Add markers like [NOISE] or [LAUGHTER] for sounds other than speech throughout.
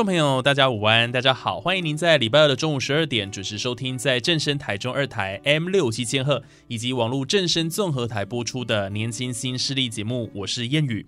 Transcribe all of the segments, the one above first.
众朋友，大家午安，大家好，欢迎您在礼拜二的中午十二点准时收听在正声台中二台 M 六七千赫以及网络正声综合台播出的年轻新势力节目，我是燕语。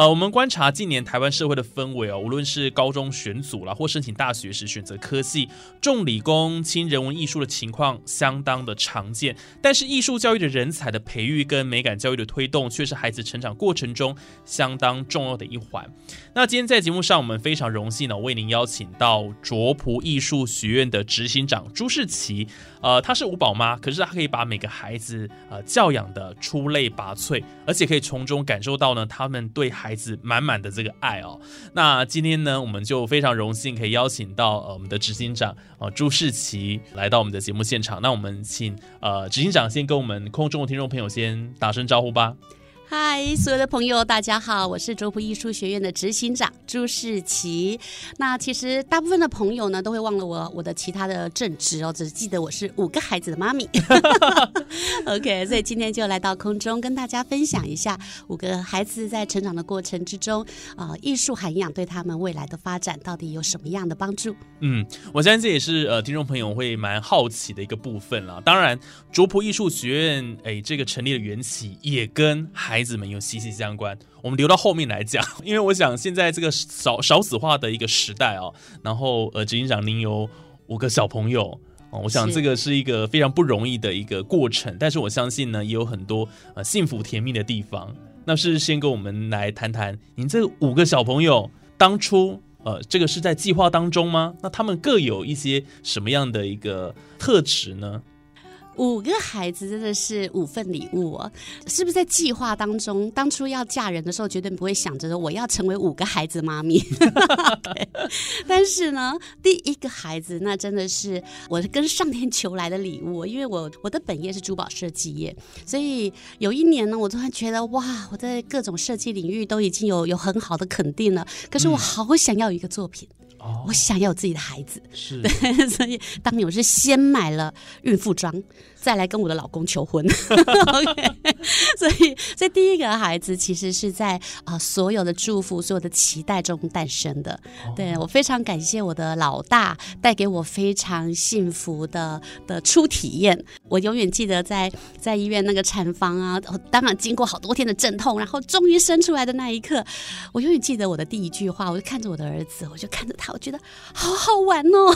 呃，我们观察近年台湾社会的氛围哦，无论是高中选组啦，或申请大学时选择科系，重理工轻人文艺术的情况相当的常见。但是艺术教育的人才的培育跟美感教育的推动，却是孩子成长过程中相当重要的一环。那今天在节目上，我们非常荣幸呢，为您邀请到卓普艺术学院的执行长朱世奇。呃，她是五宝妈，可是她可以把每个孩子呃教养的出类拔萃，而且可以从中感受到呢，他们对孩来自满满的这个爱哦。那今天呢，我们就非常荣幸可以邀请到呃我们的执行长呃朱世奇来到我们的节目现场。那我们请呃执行长先跟我们空中的听众朋友先打声招呼吧。嗨，所有的朋友，大家好，我是卓普艺术学院的执行长朱世奇。那其实大部分的朋友呢，都会忘了我我的其他的正职哦，只是记得我是五个孩子的妈咪。[LAUGHS] OK，所以今天就来到空中跟大家分享一下五个孩子在成长的过程之中，啊，艺术涵养对他们未来的发展到底有什么样的帮助？嗯，我相信这也是呃听众朋友会蛮好奇的一个部分了。当然，卓普艺术学院哎这个成立的缘起也跟孩子们有息息相关。我们留到后面来讲，[LAUGHS] 因为我想现在这个少少子化的一个时代哦，然后呃执行长您有五个小朋友哦，我想这个是一个非常不容易的一个过程，但是我相信呢也有很多呃幸福甜蜜的地方。那是先跟我们来谈谈，您这五个小朋友当初。呃，这个是在计划当中吗？那他们各有一些什么样的一个特质呢？五个孩子真的是五份礼物哦，是不是在计划当中？当初要嫁人的时候，绝对不会想着说我要成为五个孩子妈咪。[LAUGHS] [LAUGHS] 但是呢，第一个孩子那真的是我跟上天求来的礼物，因为我我的本业是珠宝设计业，所以有一年呢，我突然觉得哇，我在各种设计领域都已经有有很好的肯定了，可是我好想要一个作品。我想要有自己的孩子，是，所以当年我是先买了孕妇装，再来跟我的老公求婚。[LAUGHS] OK，所以这第一个孩子其实是在啊所有的祝福、所有的期待中诞生的。对我非常感谢我的老大带给我非常幸福的的初体验。我永远记得在在医院那个产房啊，当然经过好多天的阵痛，然后终于生出来的那一刻，我永远记得我的第一句话，我就看着我的儿子，我就看着他。我觉得好好玩哦，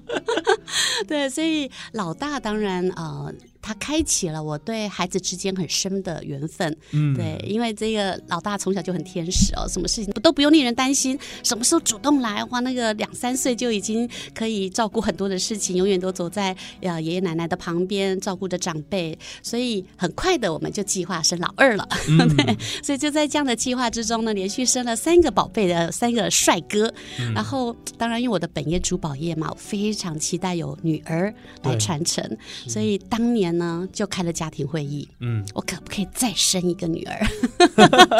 [LAUGHS] 对，所以老大当然啊。他开启了我对孩子之间很深的缘分，嗯，对，因为这个老大从小就很天使哦，什么事情都不用令人担心，什么时候主动来，哇，那个两三岁就已经可以照顾很多的事情，永远都走在呃爷爷奶奶的旁边，照顾着长辈，所以很快的我们就计划生老二了，对 [LAUGHS] [LAUGHS] 所以就在这样的计划之中呢，连续生了三个宝贝的三个帅哥，然后当然因为我的本业珠宝业嘛，我非常期待有女儿来传承，所以当年。呢，就开了家庭会议。嗯，我可不可以再生一个女儿？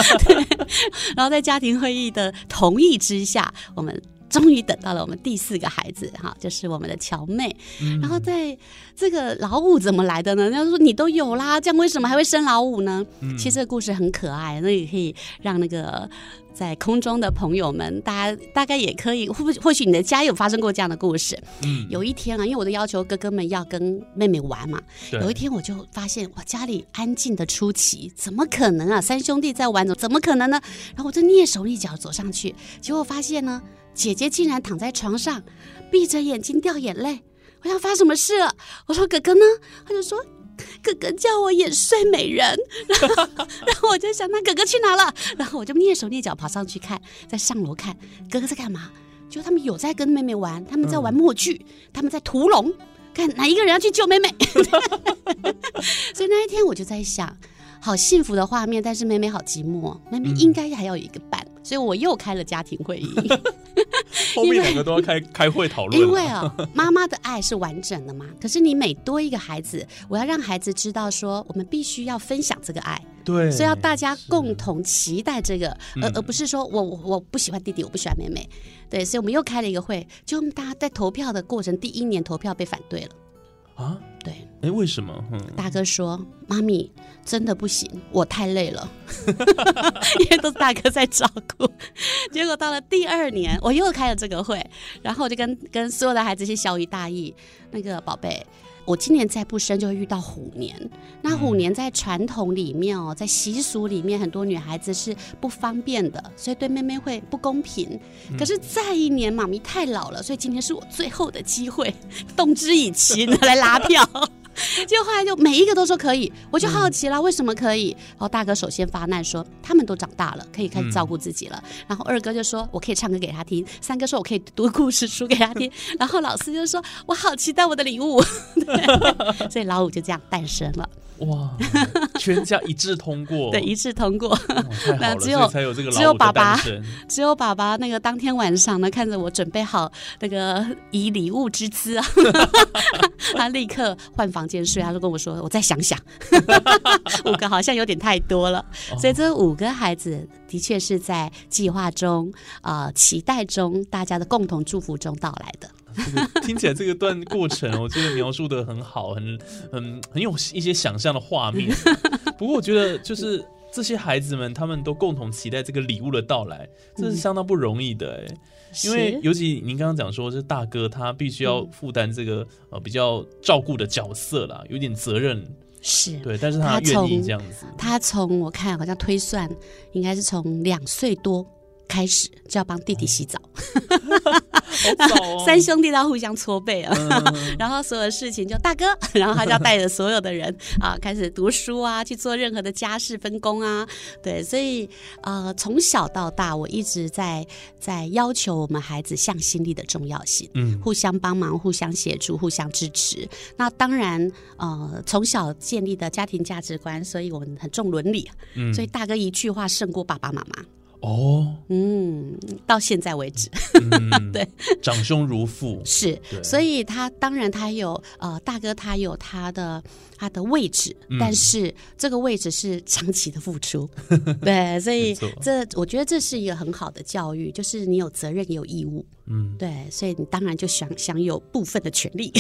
[LAUGHS] 然后在家庭会议的同意之下，我们终于等到了我们第四个孩子，哈，就是我们的乔妹。然后在这个老五怎么来的呢？人家说你都有啦，这样为什么还会生老五呢？其实这个故事很可爱，那也可以让那个。在空中的朋友们，大家大概也可以，或或许你的家有发生过这样的故事。嗯，有一天啊，因为我的要求，哥哥们要跟妹妹玩嘛。有一天我就发现，我家里安静的出奇，怎么可能啊？三兄弟在玩，怎么可能呢？然后我就蹑手蹑脚走上去，结果发现呢，姐姐竟然躺在床上，闭着眼睛掉眼泪。我想发什么事了？我说哥哥呢？他就说。哥哥叫我演睡美人，然 [LAUGHS] 后然后我就想，那哥哥去哪了？[LAUGHS] 然后我就蹑手蹑脚跑上去看，在上楼看哥哥在干嘛。就他们有在跟妹妹玩，他们在玩默剧，他们在屠龙，看哪一个人要去救妹妹。[LAUGHS] 所以那一天我就在想，好幸福的画面，但是妹妹好寂寞，妹妹应该还要有一个伴，所以我又开了家庭会议。[LAUGHS] 后面两个都要开 [LAUGHS] 开会讨论了，因为啊、妈妈的爱是完整的嘛。可是你每多一个孩子，我要让孩子知道说，我们必须要分享这个爱，对，所以要大家共同期待这个，而嗯而不是说我我我不喜欢弟弟，我不喜欢妹妹。对，所以我们又开了一个会，就大家在投票的过程，第一年投票被反对了。啊，对，哎，为什么？嗯，大哥说：“妈咪真的不行，我太累了，[LAUGHS] 因为都是大哥在照顾。[LAUGHS] ”结果到了第二年，我又开了这个会，然后我就跟跟所有的孩子去小以大意，那个宝贝。我今年再不生就会遇到虎年，那虎年在传统里面哦，在习俗里面，很多女孩子是不方便的，所以对妹妹会不公平。可是再一年，妈咪太老了，所以今天是我最后的机会，动之以情来拉票。[LAUGHS] 结果后来就每一个都说可以，我就好奇了，为什么可以？然后大哥首先发难说他们都长大了，可以开始照顾自己了。然后二哥就说我可以唱歌给他听，三哥说我可以读故事书给他听，[LAUGHS] 然后老师就说我好期待我的礼物，[LAUGHS] 对，所以老五就这样诞生了，哇，全家一致通过，[LAUGHS] 对，一致通过。[LAUGHS] 那只有所以才有这个只有爸爸只有爸爸那个当天晚上呢，看着我准备好那个以礼物之姿啊，[LAUGHS] 他立刻换房间睡，他就跟我说：“我再想想，五个好像有点太多了。”所以这五个孩子的确是在计划中、呃期待中、大家的共同祝福中到来的。这个听起来这个段过程，我觉得描述的很好，很很很有一些想象的画面。不过我觉得就是这些孩子们，他们都共同期待这个礼物的到来，这是相当不容易的哎。因为尤其您刚刚讲说，这大哥他必须要负担这个呃比较照顾的角色啦，有点责任，是。对，但是他他愿意这样子，他从我看好像推算，应该是从两岁多开始就要帮弟弟洗澡，[LAUGHS] 三兄弟都要互相搓背啊。嗯。[LAUGHS] 然后所有事情就大哥，[LAUGHS] 然后他就要带着所有的人啊，开始读书啊，去做任何的家事分工啊，对，所以呃，从小到大，我一直在在要求我们孩子向心力的重要性，嗯。互相帮忙、互相协助、互相支持。那当然，呃，从小建立的家庭价值观，所以我们很重伦理啊，嗯。所以大哥一句话胜过爸爸妈妈。哦，嗯，到现在为止。嗯 [LAUGHS] 对，长兄如父，是，所以他当然他有呃大哥他有他的他的位置，嗯。但是这个位置是长期的付出，[LAUGHS] 对，所以这我觉得这是一个很好的教育，就是你有责任也有义务，嗯，对，所以你当然就享享有部分的权利，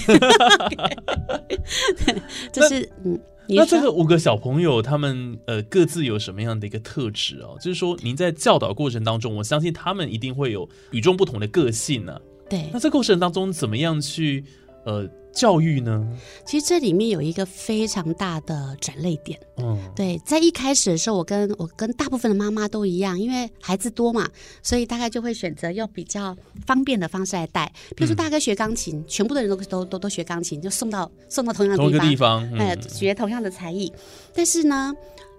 [LAUGHS] 这是嗯，那这个五个小朋友，他们呃各自有什么样的一个特质哦？就是说，您在教导过程当中，我相信他们一定会有与众不同的个性呢、对那，这过程当中，怎么样去呃教育呢？其实这里面有一个非常大的转泪点。嗯，对，在一开始的时候，我跟我跟大部分的妈妈都一样，因为孩子多嘛，所以大概就会选择用比较方便的方式来带。比如说，大概学钢琴，全部的人都都都都学钢琴，就送到送到同样的同一地方，个地方，哎、嗯，学同样的才艺。但是呢，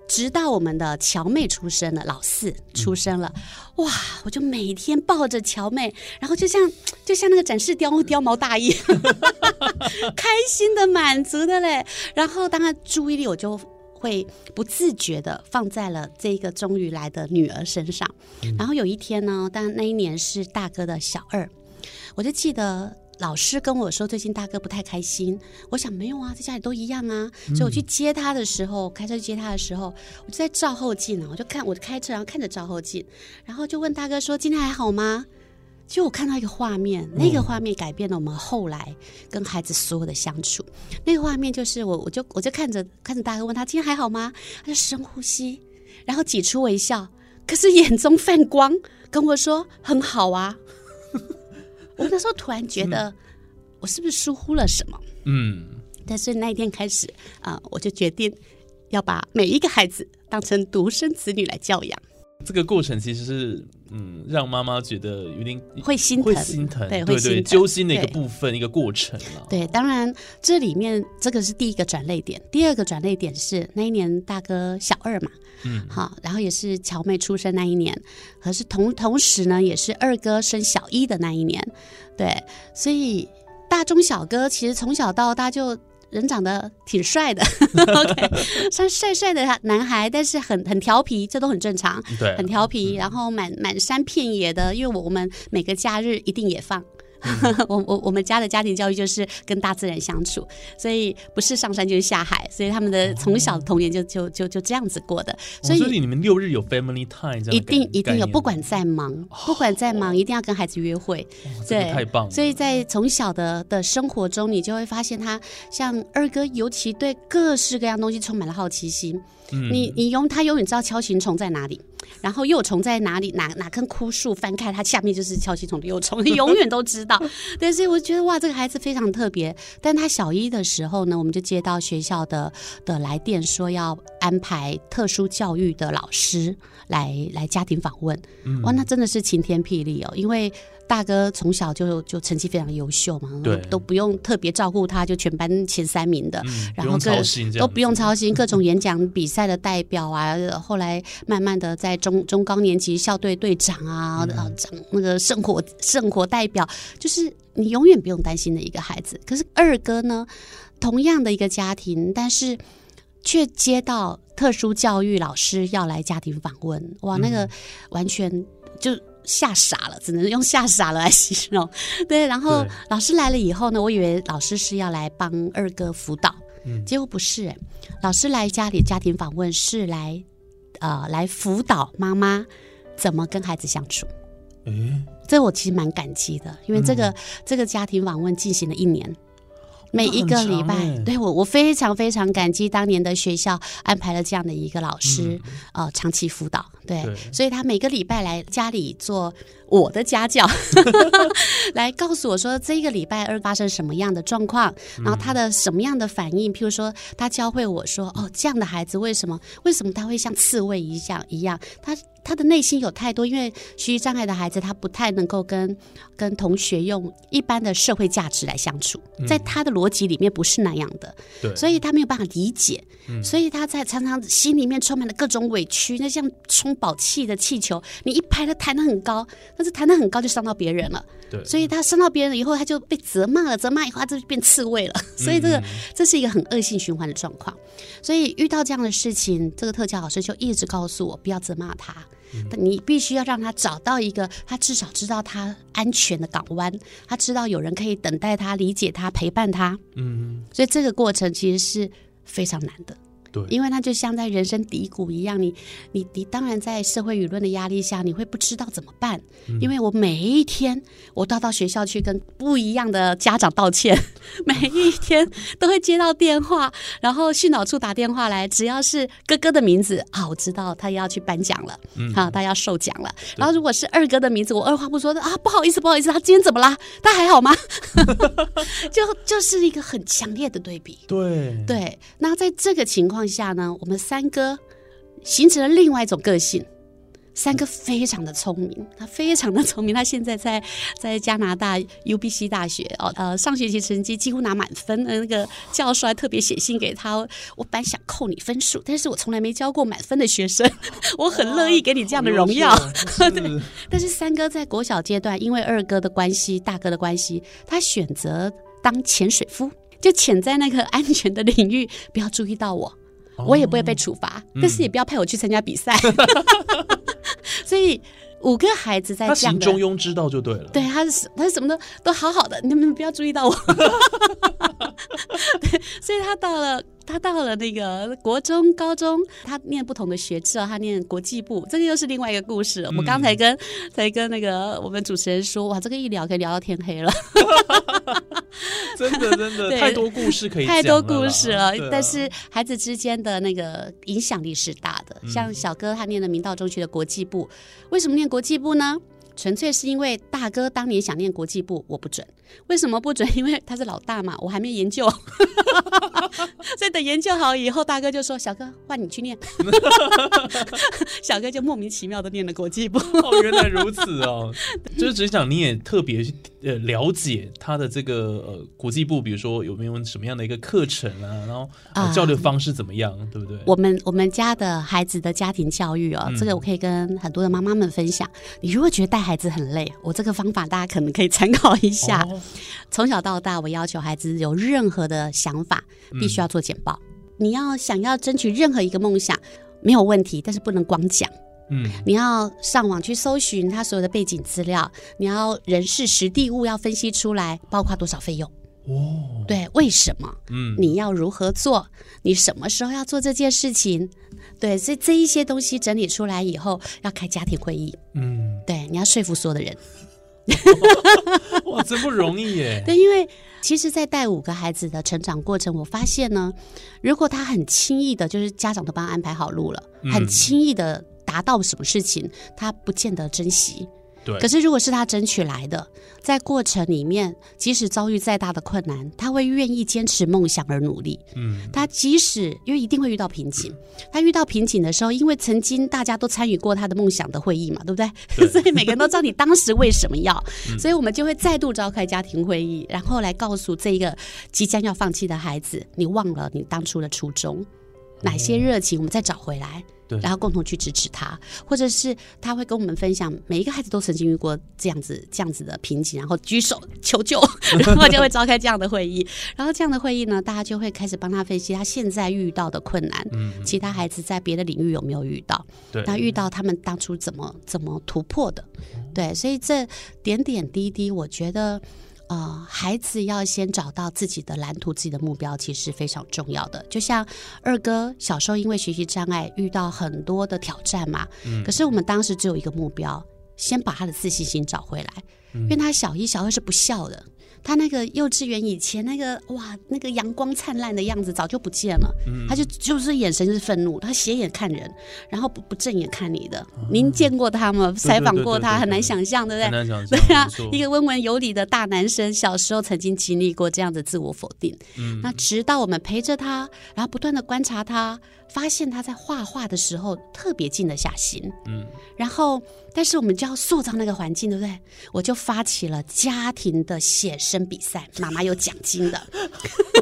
直到我们的乔妹出生了，老四出生了，哇！我就每天抱着乔妹，然后就像就像那个展示貂貂毛大衣，[LAUGHS] 开心的、满足的嘞。然后当然注意力我就。会不自觉的放在了这个终于来的女儿身上，然后有一天呢，但那一年是大哥的小二，我就记得老师跟我说，最近大哥不太开心。我想没有啊，在家里都一样啊。所以我去接他的时候，开车去接他的时候，我就在照后镜啊，我就看我开车，然后看着照后镜，然后就问大哥说：“今天还好吗？”就我看到一个画面，那个画面改变了我们后来跟孩子所有的相处。那个画面就是我，我就我就看着看着大哥，问他今天还好吗？他就深呼吸，然后挤出微笑，可是眼中泛光，跟我说很好啊。我那时候突然觉得，我是不是疏忽了什么？嗯，但是那一天开始啊、我就决定要把每一个孩子当成独生子女来教养。这个过程其实是嗯，让妈妈觉得有点会心疼，会心疼，对，对揪心的一个部分，一个过程啊。对，当然这里面这个是第一个转泪点，第二个转泪点是那一年大哥小二嘛，嗯，好，然后也是乔妹出生那一年，可是同同时呢，也是二哥生小一的那一年，对，所以大中小哥其实从小到大就。人长得挺帅的，[LAUGHS] OK，像帅帅的男孩，但是很很调皮，这都很正常，对，很调皮，然后满满山遍野的，因为我我们每个假日一定也放。[LAUGHS] 我我我们家的家庭教育就是跟大自然相处，所以不是上山就是下海，所以他们的从小的童年就就就就这样子过的，所以哦所以你们六日有 family time 这样一定一定有，不管再忙，不管再忙，一定要跟孩子约会。对，太棒了，所以在从小的的生活中，你就会发现他像二哥，尤其对各式各样东西充满了好奇心。嗯你你永他永远知道锹形虫在哪里，然后幼虫在哪里，哪哪根枯树翻开，它下面就是锹形虫的幼虫，[LAUGHS] 你永远都知道。[LAUGHS] 对，所以我觉得哇，这个孩子非常特别。但他小一的时候呢，我们就接到学校的的来电，说要安排特殊教育的老师来来家庭访问。嗯哇，那真的是晴天霹雳哦，因为。大哥从小就就成绩非常优秀嘛，对都不用特别照顾他，就全班前三名的，嗯然后这都不用操心，[LAUGHS] 各种演讲比赛的代表啊，呃后来慢慢的在中中高年级校队队长啊，嗯啊长那个圣火圣火代表，就是你永远不用担心的一个孩子。可是二哥呢，同样的一个家庭，但是却接到特殊教育老师要来家庭访问，哇，那嗯个完全就。吓傻了，只能用吓傻了来形容。对，然后老师来了以后呢，我以为老师是要来帮二哥辅导，嗯。结果不是、欸，老师来家里家庭访问是来呃来辅导妈妈怎么跟孩子相处。嗯这我其实蛮感激的，因为这嗯。个、这个家庭访问进行了一年，每一个礼拜，对我我非常非常感激当年的学校安排了这样的一个老师，呃，长期辅导，对，对。所以他每个礼拜来家里做我的家教，[LAUGHS] 来告诉我说这个礼拜二发生什么样的状况，然后他的什么样的反应，譬如说他教会我说，哦，这样的孩子为什么为什么他会像刺猬一样一样，他他的内心有太多，因为学习障碍的孩子他不太能够跟跟同学用一般的社会价值来相处，在他的逻辑里面不是那样的，对，所以他没有办法理解，所以他在常常心里面充满了各种委屈，那像充饱气的气球，你一拍它弹得很高，但是弹得很高就伤到别人了，对。所以他伤到别人以后，他就被责骂了，责骂以后他就变刺猬了，所以这个、这是一个很恶性循环的状况。所以遇到这样的事情，这个特教老师就一直告诉我不要责骂他。但你必须要让他找到一个，他至少知道他安全的港湾，他知道有人可以等待他、理解他、陪伴他。嗯，所以这个过程其实是非常难的。对，因为它就像在人生低谷一样，你你你当然在社会舆论的压力下，你会不知道怎么办。因为我每一天我都要到学校去跟不一样的家长道歉，[LAUGHS] 每一天都会接到电话，然后训导处打电话来，只要是哥哥的名字啊，我知道他要去颁奖了，好、他要受奖了。然后如果是二哥的名字，我二话不说的啊，不好意思，不好意思，他今天怎么啦？他还好吗？[LAUGHS] 就就是一个很强烈的对比。对，对，那在这个情况下呢，我们三哥形成了另外一种个性。三哥非常的聪明，他非常的聪明，他现在在在加拿大 UBC 大学哦，呃，上学期成绩几乎拿满分，的，那个教授还特别写信给他，我本来想扣你分数，但是我从来没教过满分的学生，我很乐意给你这样的荣耀。[LAUGHS] 对，但是三哥在国小阶段，因为二哥的关系、大哥的关系，他选择当潜水夫，就潜在那个安全的领域，不要注意到我，我也不会被处罚，但是也不要派我去参加比赛。[LAUGHS] 所以五个孩子在他这样中庸之道就对了，对，他是他是什么都都好好的，你们不要注意到我。[LAUGHS] 对，所以他到了他到了那个国中、高中，他念不同的学制哦，他念国际部，这个又是另外一个故事了。我刚才跟才跟那个我们主持人说，哇，这个一聊可以聊到天黑了，真的真的太多故事可以太多故事了。啊但是孩子之间的那个影响力是大的，嗯像小哥他念的明道中学的国际部，为什么念国际部呢？纯粹是因为大哥当年想念国际部，我不准。为什么不准？[LAUGHS] 因为他是老大嘛，我还没研究，[LAUGHS] 所以等研究好以后，大哥就说：“小哥，换你去念。[LAUGHS] ”小哥就莫名其妙的念了国际部。哦，原来如此哦，就是只想你也特别呃了解他的这个呃国际部，比如说有没有什么样的一个课程啊，然后、呃啊交流方式怎么样，对不对？我们我们家的孩子的家庭教育哦，嗯这个我可以跟很多的妈妈们分享。你如果觉得带孩子很累，我这个方法大家可能可以参考一下。哦从小到大，我要求孩子有任何的想法，嗯必须要做简报。你要想要争取任何一个梦想，没有问题，但是不能光讲。嗯你要上网去搜寻他所有的背景资料，你要人事实地物要分析出来，包括多少费用，哦，对，为什么？嗯你要如何做？你什么时候要做这件事情？对，所以这一些东西整理出来以后，要开家庭会议。嗯，对，你要说服所有的人。[LAUGHS] 哇，真不容易耶。[LAUGHS] 对，因为其实，在带五个孩子的成长过程，我发现呢，如果他很轻易的，就是家长都帮他安排好路了，嗯很轻易的达到什么事情，他不见得珍惜。对，可是，如果是他争取来的，在过程里面，即使遭遇再大的困难，他会愿意坚持梦想而努力。嗯他即使因为一定会遇到瓶颈，他遇到瓶颈的时候，因为曾经大家都参与过他的梦想的会议嘛，对不对？对 [LAUGHS] 所以每个人都知道你当时为什么要，嗯 [LAUGHS] 所以我们就会再度召开家庭会议，然后来告诉这一个即将要放弃的孩子，你忘了你当初的初衷，哪些热情我们再找回来。对然后共同去支持他，或者是他会跟我们分享，每一个孩子都曾经遇过这样子这样子的瓶颈，然后举手求救，[LAUGHS] 然后就会召开这样的会议。然后这样的会议呢，大家就会开始帮他分析他现在遇到的困难，嗯，其他孩子在别的领域有没有遇到，对，那遇到他们当初怎么怎么突破的，对，所以这点点滴滴，我觉得。呃，孩子要先找到自己的蓝图、自己的目标，其实非常重要的。就像二哥小时候因为学习障碍遇到很多的挑战嘛，嗯可是我们当时只有一个目标，先把他的自信心找回来，因为他小一、小二是不笑的。他那个幼稚园以前那个哇，那个阳光灿烂的样子早就不见了，他就就是眼神是愤怒，他斜眼看人，然后不不正眼看你的。您见过他吗？采访过他，很难想象，对不对？很难想象，对啊，一个温文有礼的大男生，小时候曾经经历过这样的自我否定。嗯那直到我们陪着他，然后不断的观察他，发现他在画画的时候特别静得下心。嗯然后，但是我们就要塑造那个环境，对不对？我就发起了家庭的写生比赛，妈妈有奖金的，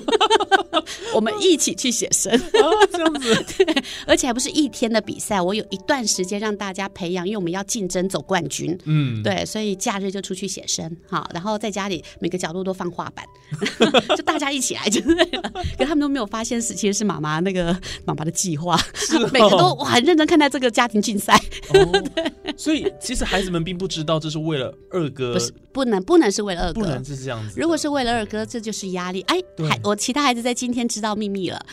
[LAUGHS] 我们一起去写生。啊，这样子，[LAUGHS] 而且还不是一天的比赛，我有一段时间让大家培养，因为我们要竞争走冠军。嗯，对，所以假日就出去写生，好，然后在家里每个角落都放画板，[LAUGHS] 就大家一起来就对了。可他们都没有发现是其实是妈妈那个妈妈的计划，哦。每个都我很认真看待这个家庭竞赛，哦，所以其实孩子们并不知道这是为了二哥，不是不能不能是为了二哥不能。是这样子。如果是为了二哥，这就是压力。哎，对孩我其他孩子在今天知道秘密了，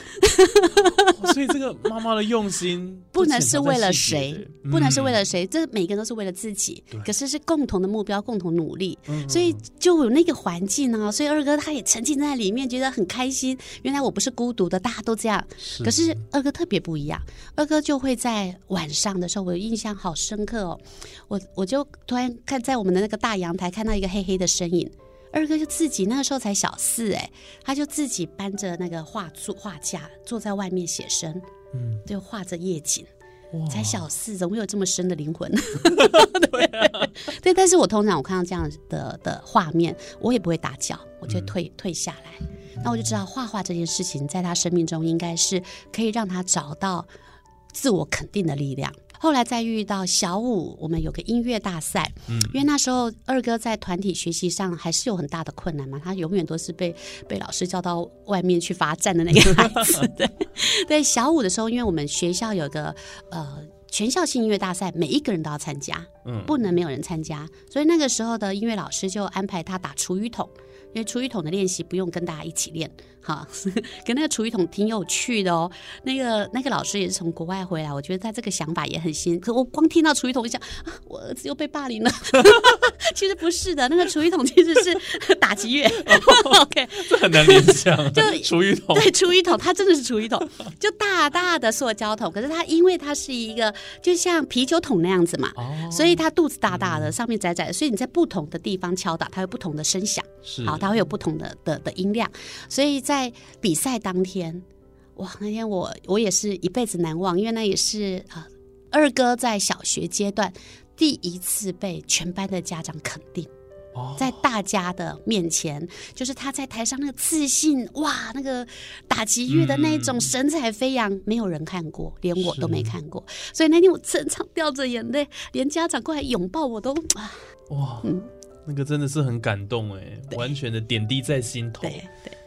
哦 [LAUGHS] 所以这个妈妈的用心 [LAUGHS] 不能是为了谁的，不能是为了嗯谁，这每个人都是为了自己，可是是共同的目标，共同努力，嗯所以就有那个环境啊。所以二哥他也沉浸在里面，觉得很开心。原来我不是孤独的，大家都这样。可是二哥特别不一样，二哥就会在晚上的时候，我有印象好深刻哦。我我就突然看在我们的那个大阳台看到一个黑黑的身影。二哥就自己那个时候才小四哎，他就自己搬着那个画作画架坐在外面写生，嗯就画着夜景。哇才小四，怎么会有这么深的灵魂？[LAUGHS] 对、对，但是我通常我看到这样的的画面，我也不会打搅，我就会退、退下来。那我就知道画画这件事情，在他生命中应该是可以让他找到自我肯定的力量。后来再遇到小五，我们有个音乐大赛，嗯因为那时候二哥在团体学习上还是有很大的困难嘛，他永远都是被被老师叫到外面去罚站的那个孩子。[LAUGHS] 对对，小五的时候，因为我们学校有个呃全校性音乐大赛，每一个人都要参加，嗯不能没有人参加，所以那个时候的音乐老师就安排他打厨余桶。因为厨余桶的练习不用跟大家一起练，哈，[LAUGHS] 跟那个厨余桶挺有趣的哦。那个那个老师也是从国外回来，我觉得他这个想法也很新。可我光听到厨余桶，就想啊，我儿子又被霸凌了。[LAUGHS] 其实不是的，那个厨余桶其实是 [LAUGHS] 打击乐。OK，这很难联想，就厨余桶。对，厨余桶，它真的是厨余桶，就大大的塑胶桶。可是它因为它是一个就像啤酒桶那样子嘛，哦所以它肚子大大的，上面窄窄的，所以你在不同的地方敲打，它有不同的声响，是好，它会有不同的的的音量。所以在比赛当天，哇，那天我我也是一辈子难忘，因为那也是呃二哥在小学阶段第一次被全班的家长肯定。哦在大家的面前，就是他在台上那个自信，哇，那个打击乐的那种神采飞扬，没有人看过，连我都没看过。所以那天我整场掉着眼泪，连家长过来拥抱我都啊，哇，嗯那个真的是很感动哎，完全的点滴在心头。对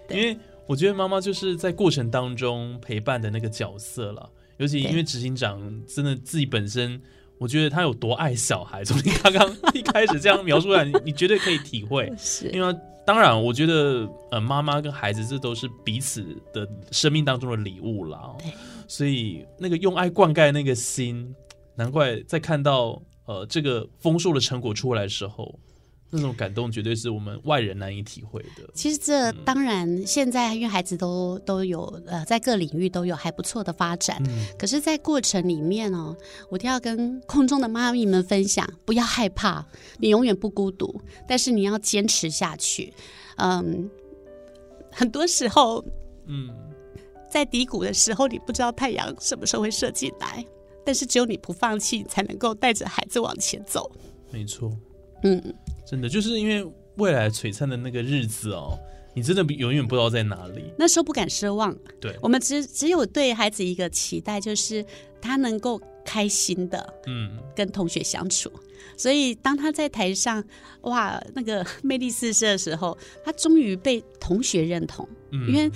对因为我觉得妈妈就是在过程当中陪伴的那个角色了，尤其因为执行长真的自己本身，我觉得他有多爱小孩，从你刚刚一开始这样描述来，你你绝对可以体会。[LAUGHS] 是因为当然，我觉得呃，妈妈跟孩子这都是彼此的生命当中的礼物啦。对，所以那个用爱灌溉那个心，难怪在看到呃这个丰硕的成果出来的时候，那种感动绝对是我们外人难以体会的。其实这当然，现在因为孩子都都有呃，在各领域都有还不错的发展。嗯，可是，在过程里面哦，我都要跟空中的妈咪们分享，不要害怕，你永远不孤独，但是你要坚持下去。嗯，很多时候嗯，在低谷的时候，你不知道太阳什么时候会射进来，但是只有你不放弃，才能够带着孩子往前走。没错，嗯，真的就是因为未来璀璨的那个日子哦，你真的永远不知道在哪里。那时候不敢奢望，对，我们只只有对孩子一个期待，就是他能够开心的嗯，跟同学相处。所以当他在台上哇那个魅力四射的时候，他终于被同学认同，嗯因为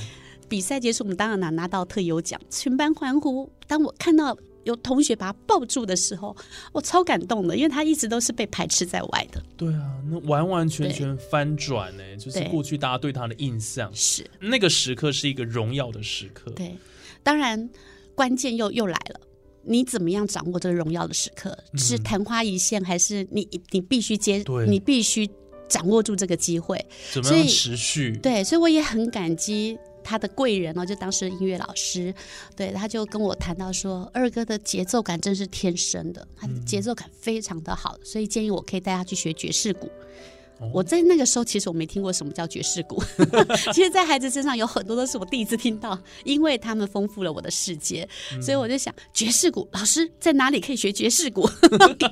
比赛结束，我们当然拿拿到特优奖，全班欢呼。当我看到有同学把他抱住的时候，我超感动的，因为他一直都是被排斥在外的。对啊，那完完全全翻转呢，就是过去大家对他的印象，是那个时刻是一个荣耀的时刻。对，当然关键又又来了。你怎么样掌握这个荣耀的时刻？是昙花一现，还是你你必须接，你必须掌握住这个机会？怎么样持续？对，所以我也很感激他的贵人哦，就当时音乐老师，对，他就跟我谈到说，二哥的节奏感真是天生的，他的节奏感非常的好，所以建议我可以带他去学爵士鼓。哦。我在那个时候，其实我没听过什么叫爵士鼓，[LAUGHS] 其实，在孩子身上有很多都是我第一次听到，因为他们丰富了我的世界，所以我就想，爵士鼓老师在哪里可以学爵士鼓？[LAUGHS] OK，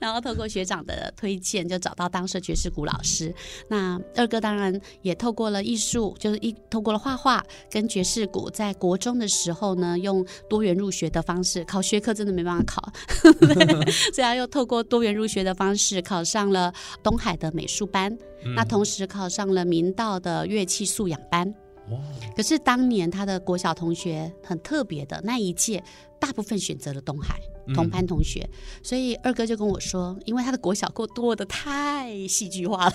然后透过学长的推荐，就找到当时的爵士鼓老师。那二哥当然也透过了艺术，就是一透过了画画跟爵士鼓，在国中的时候呢，用多元入学的方式考学科真的没办法考，[LAUGHS] 对所以他又透过多元入学的方式考上了东海的美术班，那同时考上了明道的乐器素养班。哇，可是当年他的国小同学很特别的那一届，大部分选择了东海同班同学，所以二哥就跟我说，因为他的国小过多的太戏剧化了，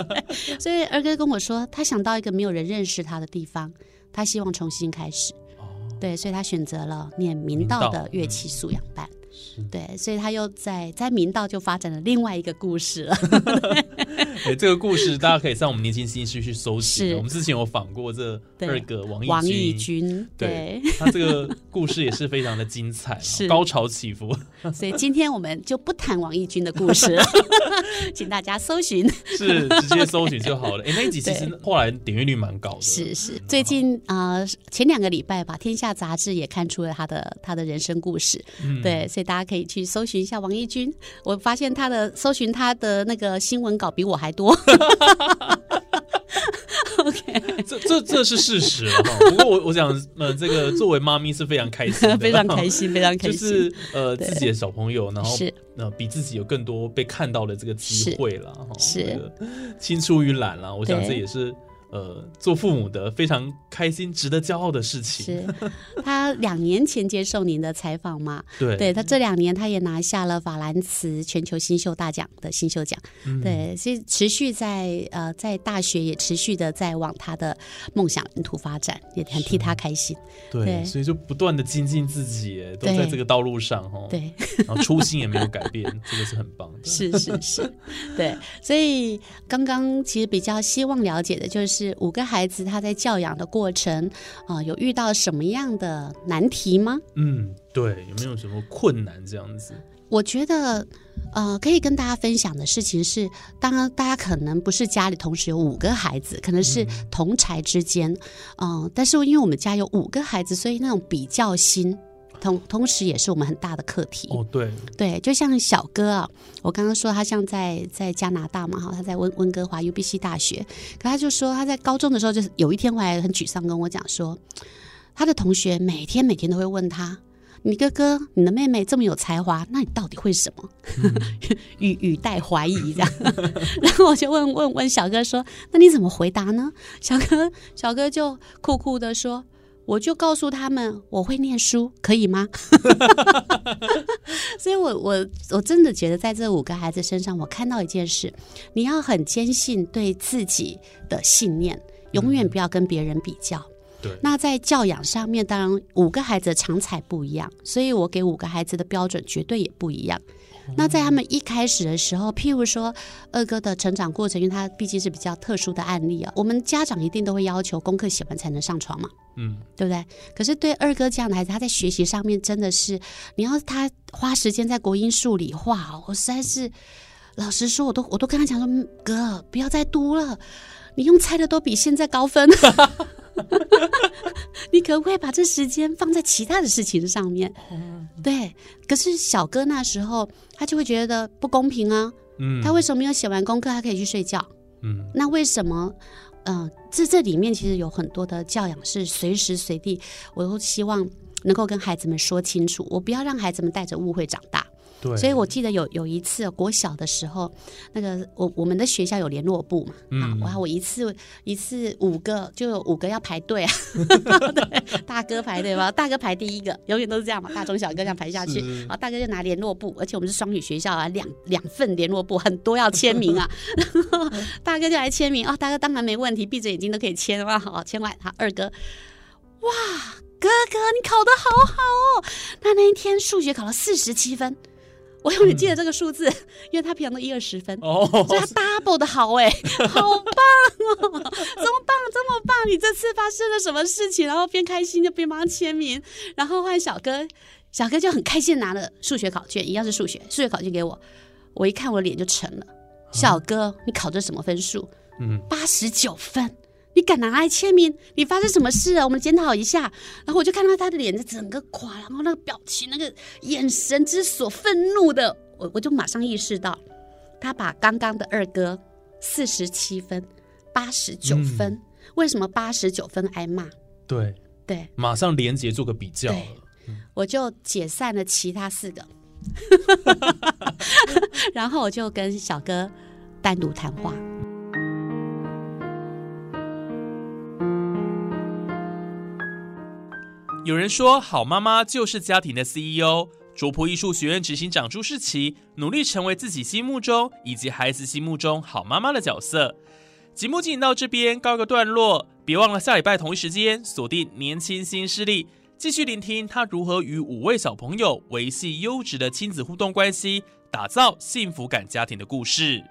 [LAUGHS] 所以二哥跟我说，他想到一个没有人认识他的地方，他希望重新开始。对，所以他选择了念明道的乐器素养班。对，所以他又在在明道就发展了另外一个故事了。[LAUGHS] 对，这个故事大家可以上我们年轻新诗去搜寻。是我们之前有访过这二个王王义义军，对对，他这个故事也是非常的精彩高潮起伏。[LAUGHS] 所以今天我们就不谈王义军的故事了，[LAUGHS] 请大家搜寻。是直接搜寻就好了。哎，那一集其实后来点阅率蛮高的。是是，最近啊、呃前两个礼拜吧，《天下》杂志也看出了他的他的人生故事。嗯对，所以大家可以去搜寻一下王一军。我发现他的搜寻他的那个新闻稿比我还多。OK，这这这是事实了哈。不过我我想，呃，这个作为妈咪是非常开心的，[LAUGHS] 非常开心，非常开心。就是呃自己的小朋友，然后是呃比自己有更多被看到的这个机会了哈。是这个青出于蓝了，我想这也是。呃做父母的非常开心、值得骄傲的事情。是他两年前接受您的采访嘛？[LAUGHS] 对对他这两年他也拿下了法兰茨全球新秀大奖的新秀奖，嗯对，所以持续在呃在大学也持续的在往他的梦想领途发展，也很替他开心。对，对所以就不断的精进自己，哎都在这个道路上哦。，对，然后初心也没有改变，[LAUGHS] 这个是很棒的。是是是，对，所以刚刚其实比较希望了解的就是五个孩子他在教养的过程啊、有遇到什么样的难题吗？嗯，对，有没有什么困难这样子？我觉得，呃，可以跟大家分享的事情是，当然大家可能不是家里同时有五个孩子，可能是同才之间，嗯、但是因为我们家有五个孩子，所以那种比较心。同同时，也是我们很大的课题。哦，对，对，就像小哥啊，我刚刚说他像在在加拿大嘛，哈，他在温温哥华 UBC 大学，可他就说他在高中的时候，就是有一天回来很沮丧，跟我讲说，他的同学每天每天都会问他。你哥哥、你的妹妹这么有才华，那你到底会什么？[LAUGHS] 语语带怀疑这样，[LAUGHS] 然后我就问问问小哥说：“那你怎么回答呢？”小哥小哥就酷酷的说：“我就告诉他们我会念书，可以吗？” [LAUGHS] 所以我我我真的觉得，在这五个孩子身上，我看到一件事：你要很坚信对自己的信念，永远不要跟别人比较。对那在教养上面，当然五个孩子的长才不一样，所以我给五个孩子的标准绝对也不一样。那在他们一开始的时候，譬如说二哥的成长过程，因为他毕竟是比较特殊的案例啊，我们家长一定都会要求功课写完才能上床嘛。嗯，对不对？可是对二哥这样的孩子，他在学习上面真的是，你要他花时间在国音数理化，我实在是，老实说，我都我都跟他讲说，嗯哥，不要再读了，你用猜的都比现在高分。[LAUGHS] [LAUGHS] 你可不可以把这时间放在其他的事情上面？对，可是小哥那时候他就会觉得不公平啊，嗯，他为什么没有写完功课，他可以去睡觉？嗯那为什么？嗯、这这里面其实有很多的教养是随时随地，我都希望能够跟孩子们说清楚，我不要让孩子们带着误会长大。对，所以我记得有有一次国小的时候，那个我我们的学校有联络部嘛，嗯。啊，然后我一次一次五个就有五个要排队啊，[LAUGHS] 对，大哥排队嘛，大哥排第一个，永远都是这样嘛，大中小哥这样排下去，是。然后大哥就拿联络部，而且我们是双语学校啊，两两份联络部，很多要签名啊，然 [LAUGHS] 后大哥就来签名啊，大哥当然没问题，闭着眼睛都可以签啊，好签完，好二哥，哇，哥哥你考得好好哦，他那一天数学考了四十七分。我永远记得这个数字，[LAUGHS] 因为他平常都一二十分，哦，所以他 [LAUGHS] double 的好哎、好棒哦！[LAUGHS] 怎么棒？这么棒！你这次发生了什么事情？然后边开心就边帮他签名，然后换小哥，小哥就很开心拿了数学考卷，一样是数学，数学考卷给我，我一看我脸就沉了。小哥，你考的什么分数？嗯，八十九分。你敢拿来签名？你发生什么事了？我们检讨一下。然后我就看到他的脸在整个垮，然后那个表情、那个眼神之所愤怒的，我我就马上意识到，他把刚刚的二哥四十七分、八十九分，嗯为什么八十九分挨骂？对，对，马上连结做个比较了。我就解散了其他四个，[LAUGHS] [LAUGHS] 然后我就跟小哥单独谈话。有人说，好妈妈就是家庭的 CEO。卓普艺术学院执行长朱世奇努力成为自己心目中以及孩子心目中好妈妈的角色。节目进行到这边告一个段落，别忘了下礼拜同一时间锁定年轻新势力，继续聆听他如何与五位小朋友维系优质的亲子互动关系，打造幸福感家庭的故事。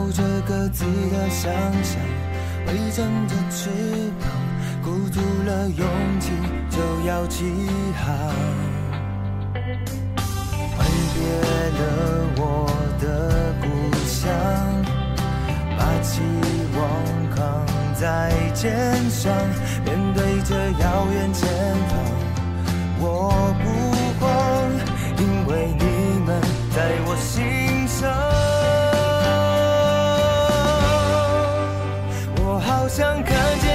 朝着各自的想象，挥张着翅膀，鼓足了勇气就要起航。挥别了我的故乡，把期望扛在肩上，面对着遥远前方，我不。想看见